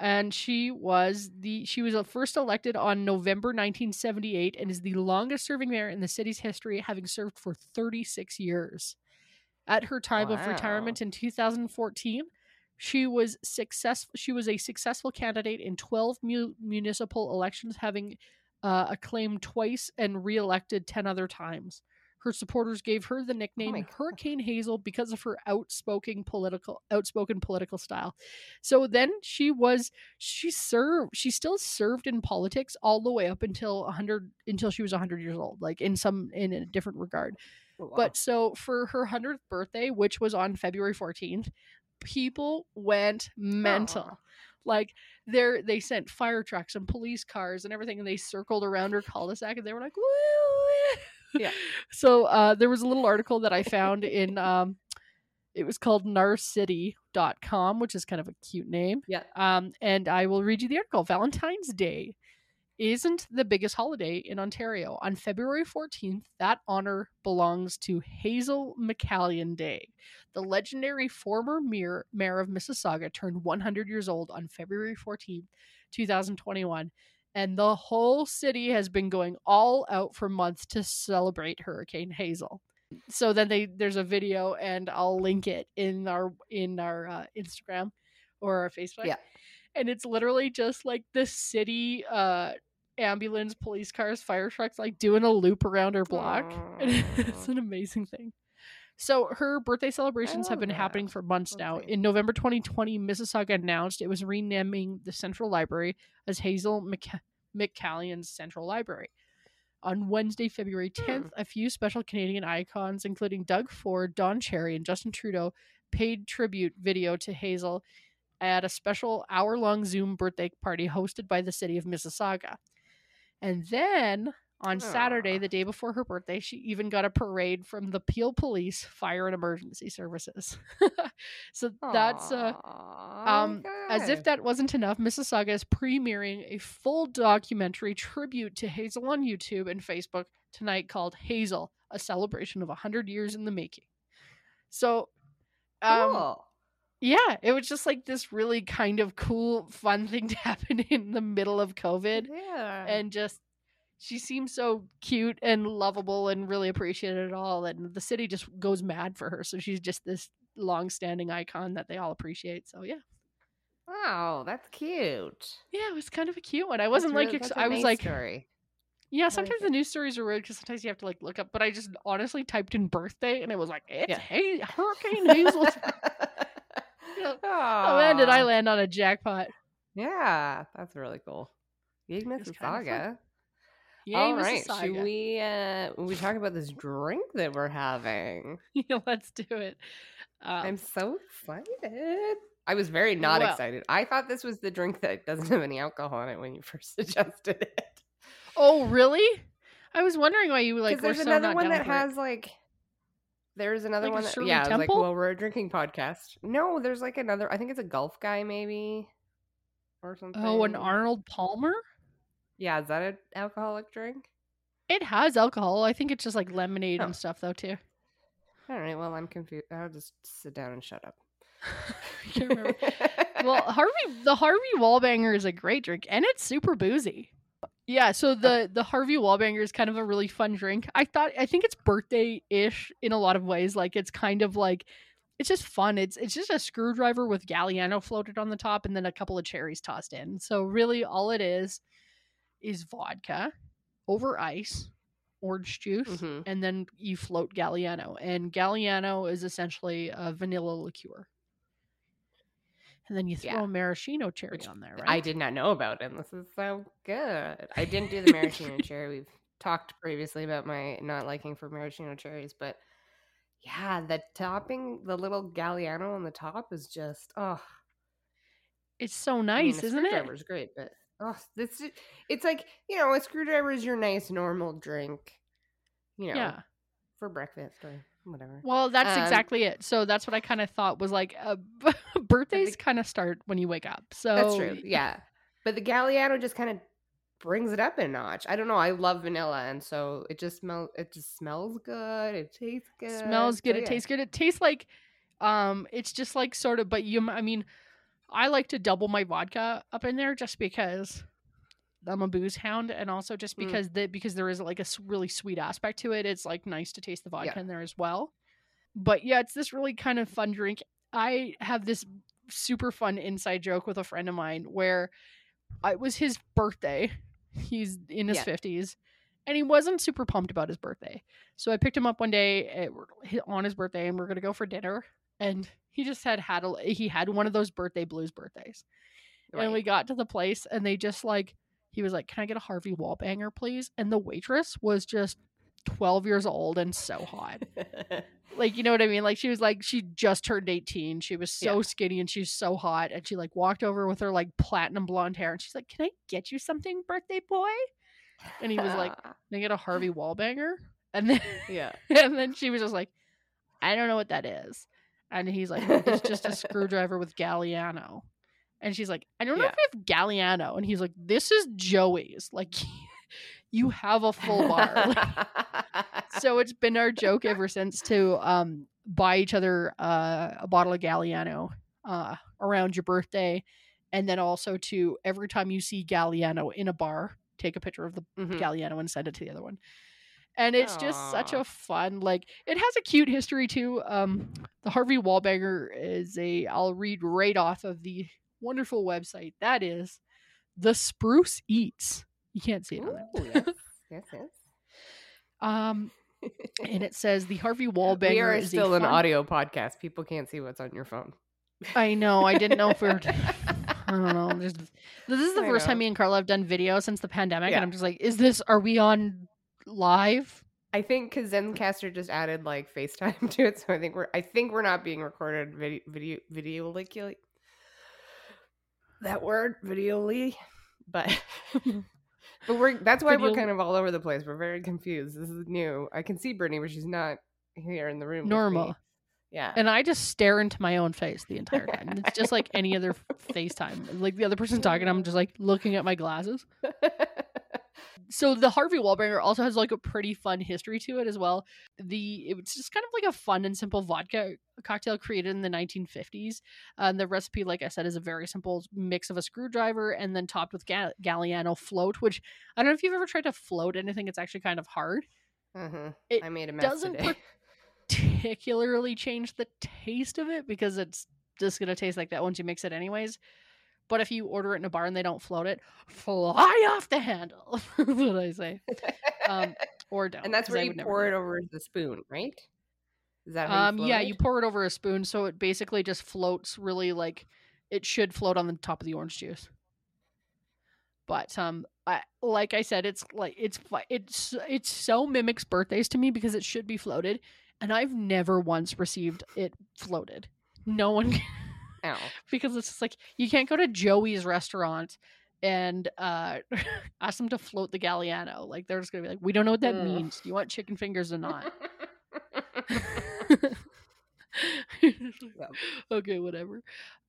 And she was the she was uh, first elected on November 1978 and is the longest serving mayor in the city's history, having served for 36 years. At her time of retirement in 2014, she was successful. She was a successful candidate in 12 mu- municipal elections, having uh, acclaimed twice and re-elected 10 other times. Her supporters gave her the nickname my God. Hurricane Hazel because of her outspoken political outspoken political style. So then she was she served she still served in politics all the way up until 100 until she was 100 years old like in some in a different regard. Oh, wow. But so for her 100th birthday, which was on February 14th, people went mental. Aw. Like they they sent fire trucks and police cars and everything, and they circled around her cul-de-sac, and they were like, "Woo!" woo." Yeah. So uh, there was a little article that I found in um, it was called narcity.com, which is kind of a cute name. Yeah. Um, and I will read you the article. Valentine's Day isn't the biggest holiday in Ontario. On February 14th, that honor belongs to Hazel McCallion Day. The legendary former mayor, mayor of Mississauga turned 100 years old on February 14th, 2021. And the whole city has been going all out for months to celebrate Hurricane Hazel. So then they there's a video and I'll link it in our in our uh, Instagram or our Facebook. Yeah. And it's literally just like the city uh ambulance, police cars, fire trucks like doing a loop around her block. It's an amazing thing. So her birthday celebrations have been that. happening for months That's now. In November 2020, Mississauga announced it was renaming the Central Library as Hazel McC- McCallion's Central Library. On Wednesday, February 10th, Hmm. a few special Canadian icons, including Doug Ford, Don Cherry, and Justin Trudeau, paid tribute video to Hazel at a special hour long Zoom birthday party hosted by the city of Mississauga. And then on Saturday, the day before her birthday, she even got a parade from the Peel Police Fire and Emergency Services. so that's uh, um, as if that wasn't enough, Mississauga is premiering a full documentary tribute to Hazel on YouTube and Facebook tonight called Hazel, a celebration of 100 years in the making. So, um, Cool. Yeah, it was just like this really kind of cool, fun thing to happen in the middle of COVID. yeah. And just, she seems so cute and lovable and really appreciated it all. And the city just goes mad for her. So she's just this long standing icon that they all appreciate. So, yeah. wow, that's cute. Yeah, it was kind of a cute one. I wasn't like, ex- I was nice like, story. yeah. Sometimes the news stories are weird because sometimes you have to like look up. But I just honestly typed in birthday and it was like, it's Yeah. hey, Hurricane Hazel's. Oh man, did I land on a jackpot? Yeah, that's really cool. Yay, It's kind of fun. Mississauga. Yay, All right, should we uh we talk about this drink that we're having? yeah, let's do it. Um, I'm so excited. I was very not Well- excited. I thought this was the drink that doesn't have any alcohol in it when you first suggested it. oh, really? I was wondering why you like there's so another not one that it. has like there's another Like one that yeah, I was like, well, we're a drinking podcast. No, there's like another I think it's a golf guy maybe or something. Oh, an Arnold Palmer. Yeah, is that an alcoholic drink? It has alcohol. I think it's just like lemonade Oh. and stuff though too. All right, well, I'm confused. I'll just sit down and shut up. I can't remember. well, Harvey the Harvey Wallbanger is a great drink and it's super boozy. Yeah, so the the Harvey Wallbanger is kind of a really fun drink. I thought I think it's birthday ish in a lot of ways. Like it's kind of like it's just fun. It's it's just a screwdriver with Galliano floated on the top and then a couple of cherries tossed in. So really all it is is vodka over ice, orange juice, Mhm. and then you float Galliano. And Galliano is essentially a vanilla liqueur. And then you throw Yeah. a maraschino cherry Which on there, right? I did not know about, it and this is so good. I didn't do the maraschino cherry. We've talked previously about my not liking for maraschino cherries, but yeah, the topping, the little Galliano on the top is just oh, It's so I nice, mean, isn't it? screwdriver's great, but oh, this is- it's like you know, a screwdriver is your nice normal drink, you know, Yeah. for breakfast or whatever. Well, that's Um, exactly it. So that's what I kind of thought was like uh, birthdays kind of start when you wake up. So That's true. Yeah. But the Galliano just kind of brings it up a notch. I don't know. I love vanilla and so it just smells it just smells good. It tastes good. smells good. So, it yeah. tastes good. It tastes like um it's just like sort of but you I mean I like to double my vodka up in there just because I'm a booze hound and also just Mm. because the because there is like a really sweet aspect to it. It's like nice to taste the vodka Yeah. in there as well. But yeah, it's this really kind of fun drink. I have this super fun inside joke with a friend of mine where it was his birthday. He's in his Yeah. 50s and he wasn't super pumped about his birthday. So I picked him up one day at, on his birthday, and we're gonna go for dinner. And he just had had a, he had one of those birthday blues birthdays. Right. And we got to the place, and they just like he was like, "Can I get a Harvey Wallbanger, please?" And the waitress was just twelve years old and so hot. like you know what I mean? Like she was like she just turned eighteen. She was so Yeah. skinny and she's so hot. And she like walked over with her like platinum blonde hair, and she's like, "Can I get you something, birthday boy?" And he was like, "Can I get a Harvey Wallbanger?" And then yeah. and then she was just like, I don't know what that is. And he's like, it's just a screwdriver with Galliano. And she's like, I don't know Yeah. if we have Galliano. And he's like, this is Joey's. Like, you have a full bar. So it's been our joke ever since to um, buy each other uh, a bottle of Galliano uh, around your birthday. And then also to every time you see Galliano in a bar, take a picture of the Mhm. Galliano and send it to the other one. And it's just such a fun, like it has a cute history too. Um, the Harvey Wallbanger is a. I'll read right off of the wonderful website that is, the Spruce Eats. You can't see it on there. yes. yes, yes. Um, and it says the Harvey Wallbanger we are is still an fun- audio podcast. People can't see what's on your phone. I know. I didn't know if we were. I don't know. There's, this is the I first time me and Carla have done video since the pandemic, Yeah. and I'm just like, is this? Are we on live? I think because Zencastr just added like FaceTime to it, so I think we're I think we're not being recorded video video video that word videoly, but but we're that's why we're kind of all over the place. We're very confused. This is new. I can see Brittany, but she's not here in the room. Normal. Yeah. And I just stare into my own face the entire time. It's just like any other FaceTime. Like the other person's talking, I'm just like looking at my glasses. So the Harvey Wallbanger also has like a pretty fun history to it as well. The it's just kind of like a fun and simple vodka cocktail created in the 1950s. And the recipe, like I said, is a very simple mix of a screwdriver and then topped with Ga- Galliano float. Which I don't know if you've ever tried to float anything. It's actually kind of hard. Mhm. It I made a mess doesn't today. particularly change the taste of it because it's just gonna taste like that once you mix it anyways. But if you order it in a bar and they don't float it, fly off the handle. That's what I say. Um, or don't. and that's where you pour it over the spoon, right? Is that how Um, yeah, float you pour it over a spoon, so it basically just floats really like it should float on the top of the orange juice. But um, I like I said, it's like it's it's it's so mimics birthdays to me because it should be floated, and I've never once received it floated. No one Ow. because it's just like you can't go to Joey's restaurant and uh ask them to float the Galliano. Like they're just gonna be like, we don't know what that means. Do you want chicken fingers or not? okay, whatever.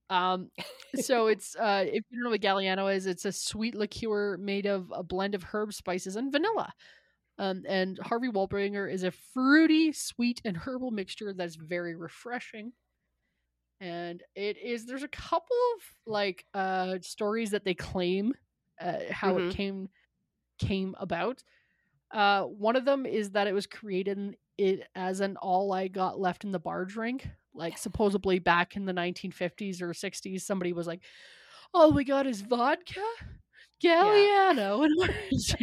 Um, so it's uh, if you don't know what Galliano is, it's a sweet liqueur made of a blend of herbs, spices, and vanilla. Um, and Harvey Wallbanger is a fruity, sweet, and herbal mixture that's very refreshing. And it is. There's a couple of like uh stories that they claim uh, how Mhm. it came came about. Uh, one of them is that it was created in- it as an all I got left in the bar drink. Like supposedly back in the 1950s or 60s, somebody was like, "All we got is vodka, Galliano, and orange."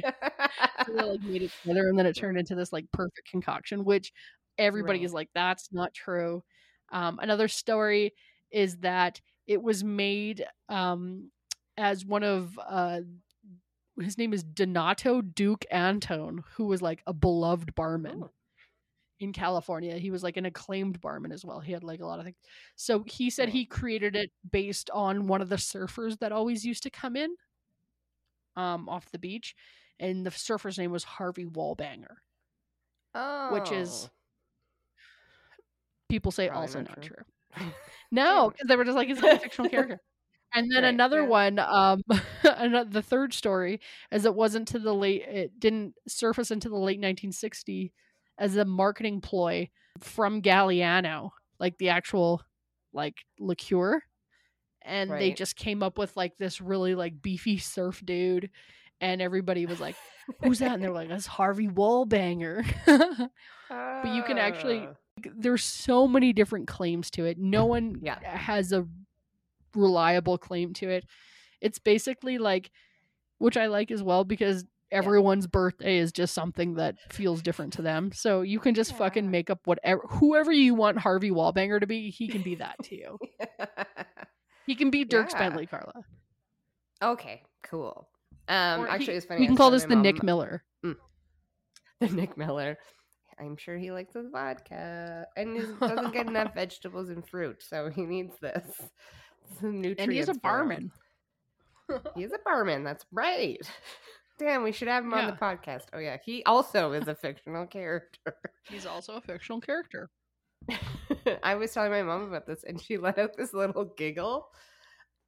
so they like made it together, and then it turned into this like perfect concoction, which everybody Right. is like, "That's not true." Um, another story is that it was made um, as one of uh, his name is Donato Duke Antone, who was like a beloved barman Oh. in California. He was like an acclaimed barman as well. He had like a lot of things. So he said he created it based on one of the surfers that always used to come in um, off the beach. And the surfer's name was Harvey Wallbanger. oh. Which is People say Probably also not not true. true. No, because they were just like, it's a fictional character. And then Right, another yeah. one, um, the third story, as it wasn't to the late, it didn't surface into the late 1960s as a marketing ploy from Galliano, like the actual like liqueur, and they just came up with like this really like beefy surf dude, and everybody was like, "Who's that?" And they were like, "That's Harvey Wallbanger." but you can actually- Ah. There's so many different claims to it. No one Yeah. has a reliable claim to it. It's basically like which I like as well because everyone's birthday is just something that feels different to them. So you can just fucking make up whatever whoever you want Harvey Wallbanger to be, he can be that to you. He can be Dierks Yeah. Bentley, Carla. okay, cool. Um, Or actually, he- it's funny. We can call this the Nick mom- Miller. the Nick Miller. I'm sure he likes his vodka and he doesn't get enough vegetables and fruit, so he needs this. Some nutrients. And he's a barman. He's a barman. That's right. Damn, we should have him on the podcast. Oh yeah, he also is a fictional character. He's also a fictional character. I was telling my mom about this, and she let out this little giggle.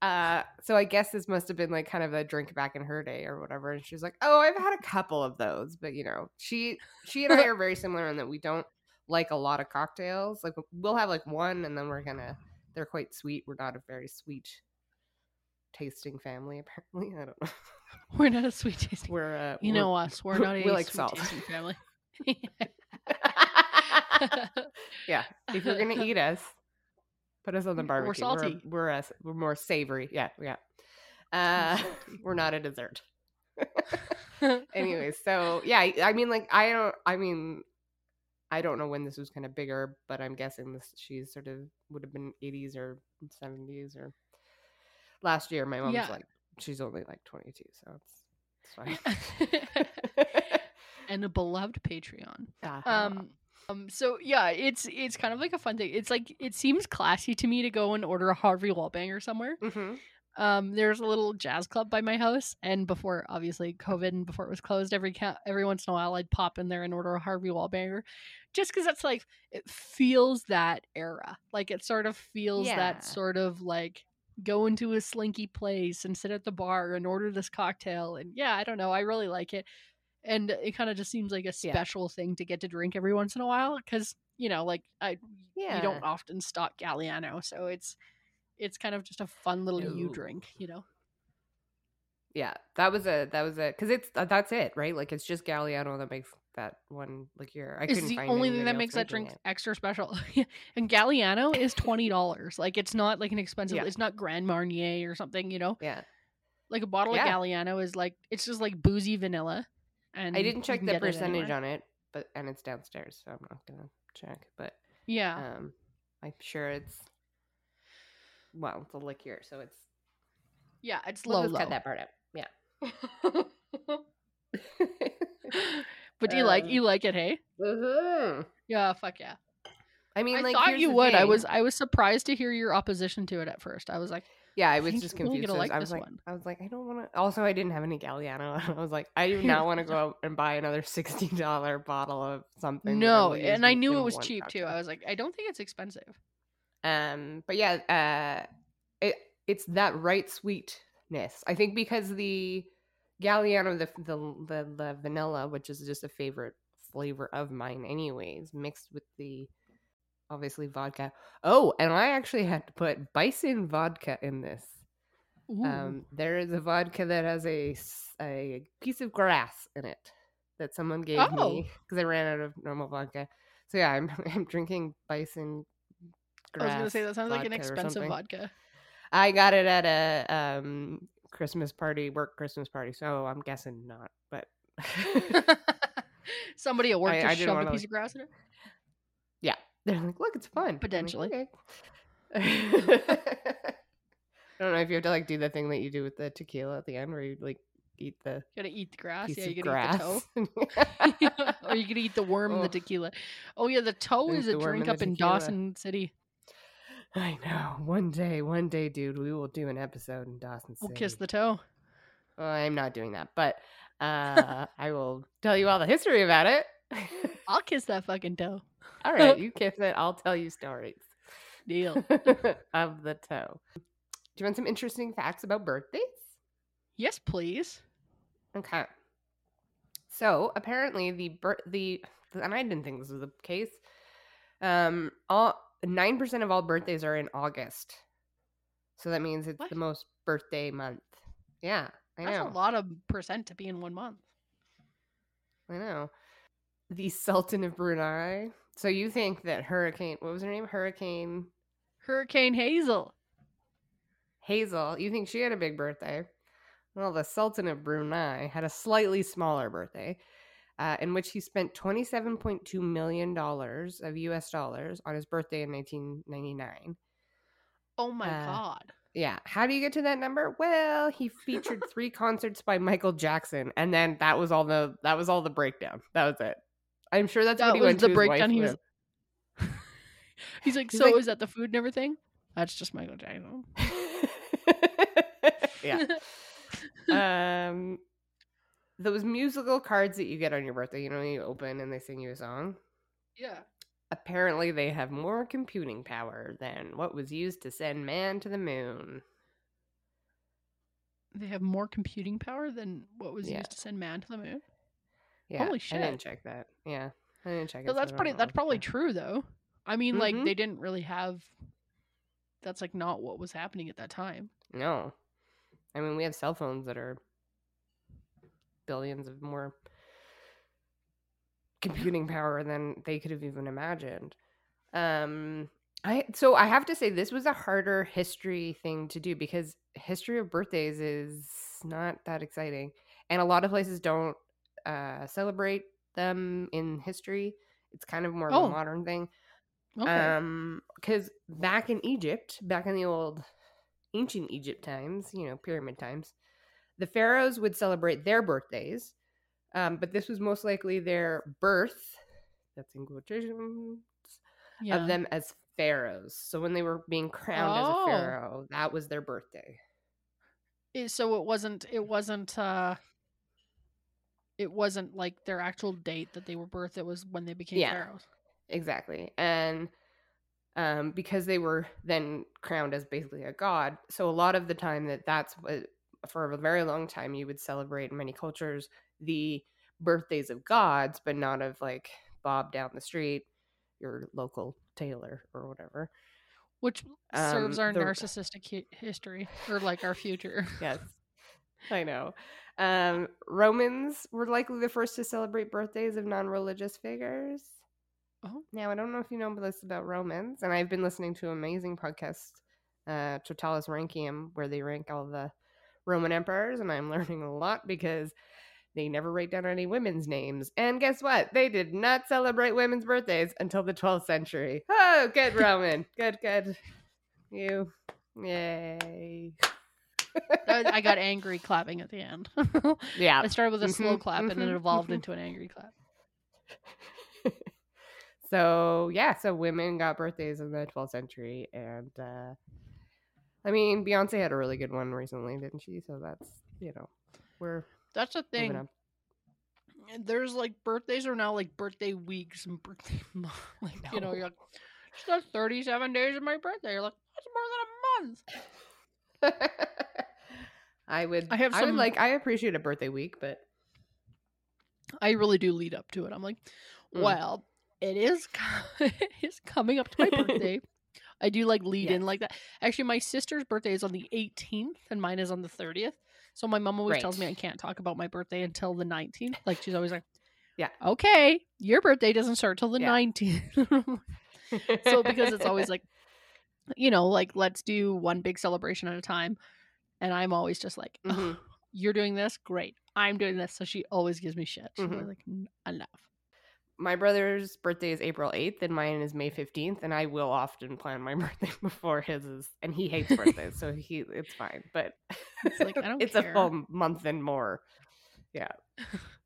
Uh, so I guess this must have been like kind of a drink back in her day or whatever. And she's like, "Oh, I've had a couple of those, but you know, she she and I are very similar in that we don't like a lot of cocktails. Like we'll have like one, and then we're gonna. They're quite sweet. We're not a very sweet tasting family, apparently. I don't know. We're not a sweet tasting. We're uh, You we're- know us. We're not a we like sweet salt. tasting family. yeah, if you're gonna eat us, put us on the We're barbecue. We're salty. We're, us. We're more savory. Yeah, yeah. Uh, we're not a dessert. anyway, so yeah, I- I mean, like, I don't. I mean, I don't know when this was kind of bigger, but I'm guessing this she's sort of would have been 80s or 70s or last year. My mom's Yeah. like, she's only like 22, so it's it's fine. and a beloved Patreon. Uh-huh. Um, um, so yeah, it's it's kind of like a fun thing. It's like it seems classy to me to go and order a Harvey Wallbanger somewhere. Mhm. Um, there's a little jazz club by my house, and before obviously COVID and before it was closed, every ca- every once in a while I'd pop in there and order a Harvey Wallbanger, just because it's like it feels that era, like it sort of feels Yeah. that sort of like go into a slinky place and sit at the bar and order this cocktail, and yeah, I don't know, I really like it, and it kind of just seems like a Yeah. special thing to get to drink every once in a while, because you know, like I Yeah. you don't often stock Galliano, so it's it's kind of just a fun little you drink, you know. Yeah, that was a that was a because it's uh, that's it, right? Like it's just Galliano that makes that one liqueur. I It's couldn't the find only thing that makes that drink it. extra special. and Galliano is twenty dollars. Like it's not like an expensive. Yeah. It's not Grand Marnier or something. You know, Yeah, like a bottle Yeah. of Galliano is like it's just like boozy vanilla. And I didn't check the percentage on it, but and it's downstairs, so I'm not gonna check. But Yeah, um, I'm sure it's well, it's a liqueur, so it's yeah, it's low low. cut that part out. Yeah. but do you like Um, you like it? Hey, Mhm. yeah, fuck yeah. I mean, I like thought you would. I was I was surprised to hear your opposition to it at first. I was like, Yeah, I I was think just confused. I like I was like, one. I was like, I don't want to. Also, I didn't have any Galliano. I was like, I do not want to go out and buy another sixty dollar bottle of something. no, and I knew it was cheap too. I was like, I don't think it's expensive. Um, but yeah, uh, it it's that right sweetness. I think because the Galliano, the the the, the vanilla, which is just a favorite flavor of mine, anyways, mixed with the obviously vodka. Oh, and I actually had to put bison vodka in this. Um, there is a vodka that has a, a piece of grass in it that someone gave Oh. me because I ran out of normal vodka. So yeah, I'm I'm drinking bison. I was gonna say that sounds like an expensive vodka. I got it at a um Christmas party, work Christmas party. So I'm guessing not, but Somebody at work I- just I shoved a piece of grass in it. They're like, look, it's fun. I'm like, Potentially. "Okay." I don't know if you have to like do the thing that you do with the tequila at the end, where you like eat the You gotta eat the grass. yeah, you gotta eat the toe. or you could eat the worm in the Oh. tequila. Oh yeah, the toe Eat is a drink in up in. Dawson City. I know. One day, one day, dude, we will do an episode in Dawson City. We'll kiss the toe. Well, I'm not doing that, but uh, I will tell you all the history about it. I'll kiss that fucking toe. All right, you kiss it. I'll tell you stories Deal. of the toe. Do you want some interesting facts about birthdays? yes, please. Okay. So apparently the bir- the and I didn't think this was the case. Um, all nine percent of all birthdays are in August, so that means it's What? the most birthday month. Yeah, I That's know. a lot of percent to be in one month. I know. The Sultan of Brunei. So you think that Hurricane? What was her name? Hurricane Hurricane Hazel. Hazel. You think she had a big birthday? Well, the Sultan of Brunei had a slightly smaller birthday, uh, in which he spent $27.2 million of US dollars on his birthday in 1999. Oh my Uh, god. Yeah. How do you get to that number? Well, he featured three concerts by Michael Jackson, and then that was all the that was all the breakdown. That was it. I'm sure that's That what he was went the breakdown he was. He's like, He's so like- is that the food and everything? That's just Michael Jackson. yeah. Um, those musical cards that you get on your birthday, you know, you open and they sing you a song. yeah. Apparently, they have more computing power than what was used to send man to the moon. They have more computing power than what was Yeah. used to send man to the moon. Yeah, Holy I didn't check that. Yeah, I didn't check it. So that's pretty. That's probably true, though. I mean, like Mhm. they didn't really have. That's like not what was happening at that time. No, I mean we have cell phones that are billions of more computing power than they could have even imagined. Um, I so I have to say this was a harder history thing to do because history of birthdays is not that exciting, and a lot of places don't uh, celebrate them in history. It's kind of more of Oh. a modern thing. Okay. Um, because back in Egypt, back in the old ancient Egypt times, you know, pyramid times, the pharaohs would celebrate their birthdays. Um, but this was most likely their birth. That's in quotations yeah. of them as pharaohs. So when they were being crowned as Oh. a pharaoh, that was their birthday. So it wasn't. It wasn't. uh It wasn't like their actual date that they were birthed. It was when they became Yeah. pharaohs. Exactly. And um, because they were then crowned as basically a god, so a lot of the time that that's what for a very long time you would celebrate in many cultures the birthdays of gods, but not of like Bob down the street, your local tailor or whatever. Which serves Um, our the- narcissistic hi- history or like our future. Yes. I know. Um, Romans were likely the first to celebrate birthdays of non religious figures. Oh. Now, I don't know if you know this about Romans, and I've been listening to an amazing podcast, uh, Totalus Rankium, where they rank all the Roman emperors, and I'm learning a lot because they never write down any women's names. And guess what? They did not celebrate women's birthdays until the 12th century. Oh, good, Roman. good, good. You. Yay. I got angry clapping at the end. Yeah. I started with a slow Mhm, clap and then it evolved mhm. into an angry clap. so yeah, so women got birthdays in the 12th century, and uh, I mean Beyonce had a really good one recently, didn't she? So that's you know we're That's the thing. There's like birthdays are now like birthday weeks and birthday month. Like you know, you're like, got 37 days of my birthday. You're like, that's more than a month. I would I have I would some- like I appreciate a birthday week, but I really do lead up to it. I'm like, Mm. well, it is it is coming up to my birthday. I do like lead in like that. Actually, my sister's birthday is on the 18th and mine is on the 30th. So my mom always Right. tells me I can't talk about my birthday until the 19th. Like she's always like, Yeah. okay, your birthday doesn't start till the Yeah. 19th. so because it's always like, you know, like let's do one big celebration at a time. And I'm always just like, "Ugh, Mhm. you're doing this, great. I'm doing this. So she always gives me shit. She's Mhm. like, enough. my brother's birthday is April 8th and mine is May 15th and I will often plan my birthday before his is and he hates birthdays so he it's fine but It's like, I don't it's care. a full month and more Yeah.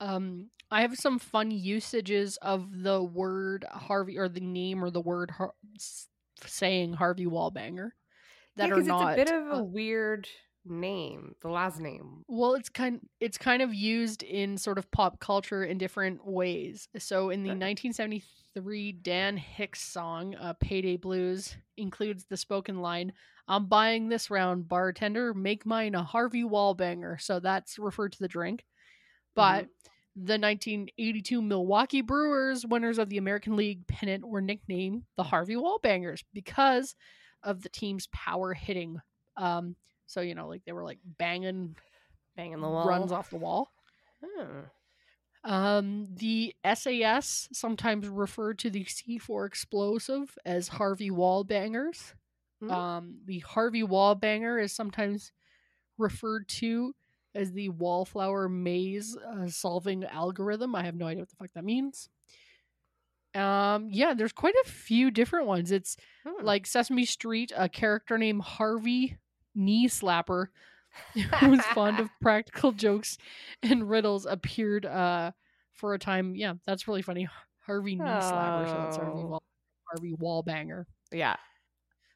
Um, I have some fun usages of the word Harvey or the name or the word har- saying Harvey Wallbanger that Yeah, are not. it's a bit of a weird name the last name well, it's kind it's kind of used in sort of pop culture in different ways. So in the 1973 Dan Hicks song uh, "Payday Blues" includes the spoken line, "I'm buying this round, bartender. Make mine a Harvey Wallbanger." So that's referred to the drink, but. The 1982 Milwaukee Brewers, winners of the American League pennant, were nicknamed the Harvey Wallbangers because of the team's power hitting. Um, so you know, like they were like banging banging the wall runs off the wall. Oh. Um, the SAS sometimes referred to the C4 explosive as Harvey Wallbangers. Hmm. Um, the Harvey Wallbanger is sometimes referred to as the wall follower maze uh, solving algorithm. I have no idea what the fuck that means. Um, yeah, there's quite a few different ones. It's Hmm. like Sesame Street, a character named Harvey Knee Slapper, who was fond of practical jokes and riddles, appeared uh for a time. Yeah, that's really funny. Harvey Knee Slapper, so that's Harvey Oh. Wall, Harvey Wallbanger. yeah.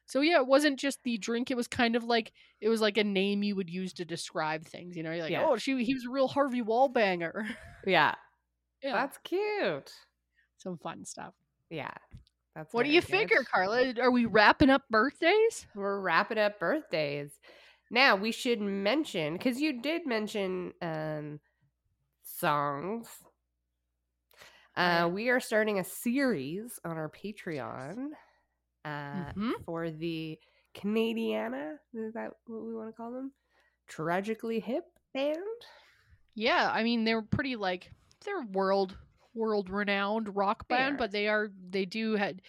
So yeah, it wasn't just the drink. It was kind of like it was like a name you would use to describe things. You know, you're like, Yeah. oh, she he was a real Harvey Wallbanger. Yeah. yeah, That's cute. Some fun stuff. Yeah. That's What do you good. figure, Carla? Are we wrapping up birthdays? We're wrapping up birthdays. Now we should mention because you did mention um songs. Uh, we are starting a series on our Patreon uh, Mhm. for the Canadiana. Is that what we want to call them? Tragically hip band. Yeah, I mean they're pretty like they're world world renowned rock band, but they are they do had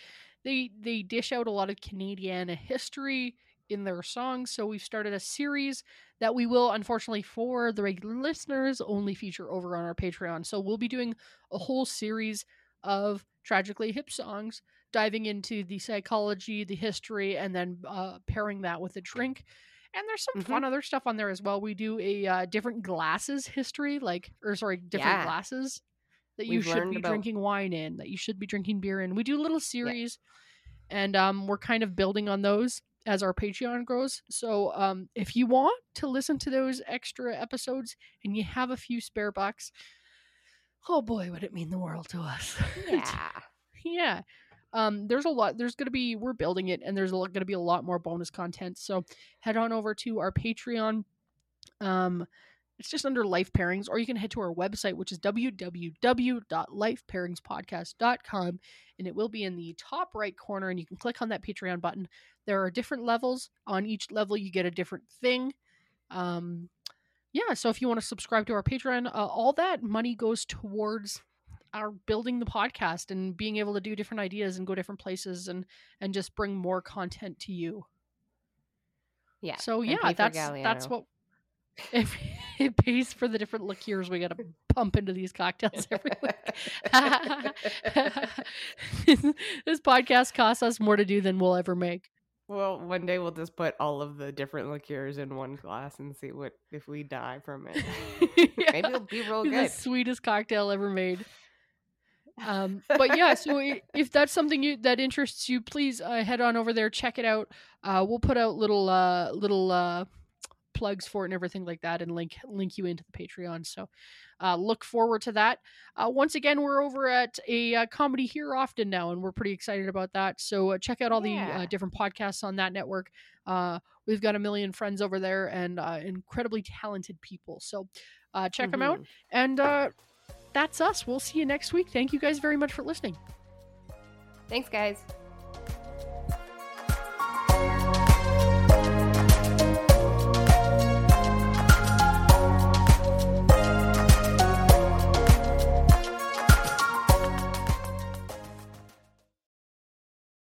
they they dish out a lot of Canadiana history in their songs. So we've started a series that we will unfortunately for the regular listeners only feature over on our Patreon. So we'll be doing a whole series of tragically hip songs diving into the psychology, the history, and then uh, pairing that with a drink. And there's some Mm-hmm. fun other stuff on there as well. We do a uh, different glasses history, like or sorry, different Yeah. glasses that you We've should be about- drinking wine in, that you should be drinking beer in. We do little series, and um, we're kind of building on those as our Patreon grows. So um, if you want to listen to those extra episodes and you have a few spare bucks, oh boy, would it mean the world to us. Yeah. yeah um there's a lot there's gonna be we're building it and there's gonna be a lot more bonus content so head on over to our patreon um it's just under life pairings or you can head to our website which is www.lifepairingspodcast.com and it will be in the top right corner and you can click on that patreon button. There are different levels. On each level you get a different thing. Um yeah so if you want to subscribe to our patreon uh, all that money goes towards our building the podcast and being able to do different ideas and go different places and and just bring more content to you. Yeah. so yeah that's that's what it, it pays for the different liqueurs we got to pump into these cocktails every week this podcast costs us more to do than we'll ever make Well, one day we'll just put all of the different liqueurs in one glass and see what if we die from it. Yeah. Maybe it'll be real the good. sweetest cocktail ever made. Um, but yeah, so if that's something you that interests you, please uh, head on over there, check it out. Uh, we'll put out little uh, little uh, plugs for it and everything like that, and link link you into the Patreon. So uh, look forward to that. Uh, once again, we're over at a uh, comedy here often now, and we're pretty excited about that. So uh, check out all the Yeah. uh, different podcasts on that network. Uh, we've got a million friends over there and uh, incredibly talented people. So uh, check them out. And uh, that's us. We'll see you next week. Thank you guys very much for listening. Thanks, guys.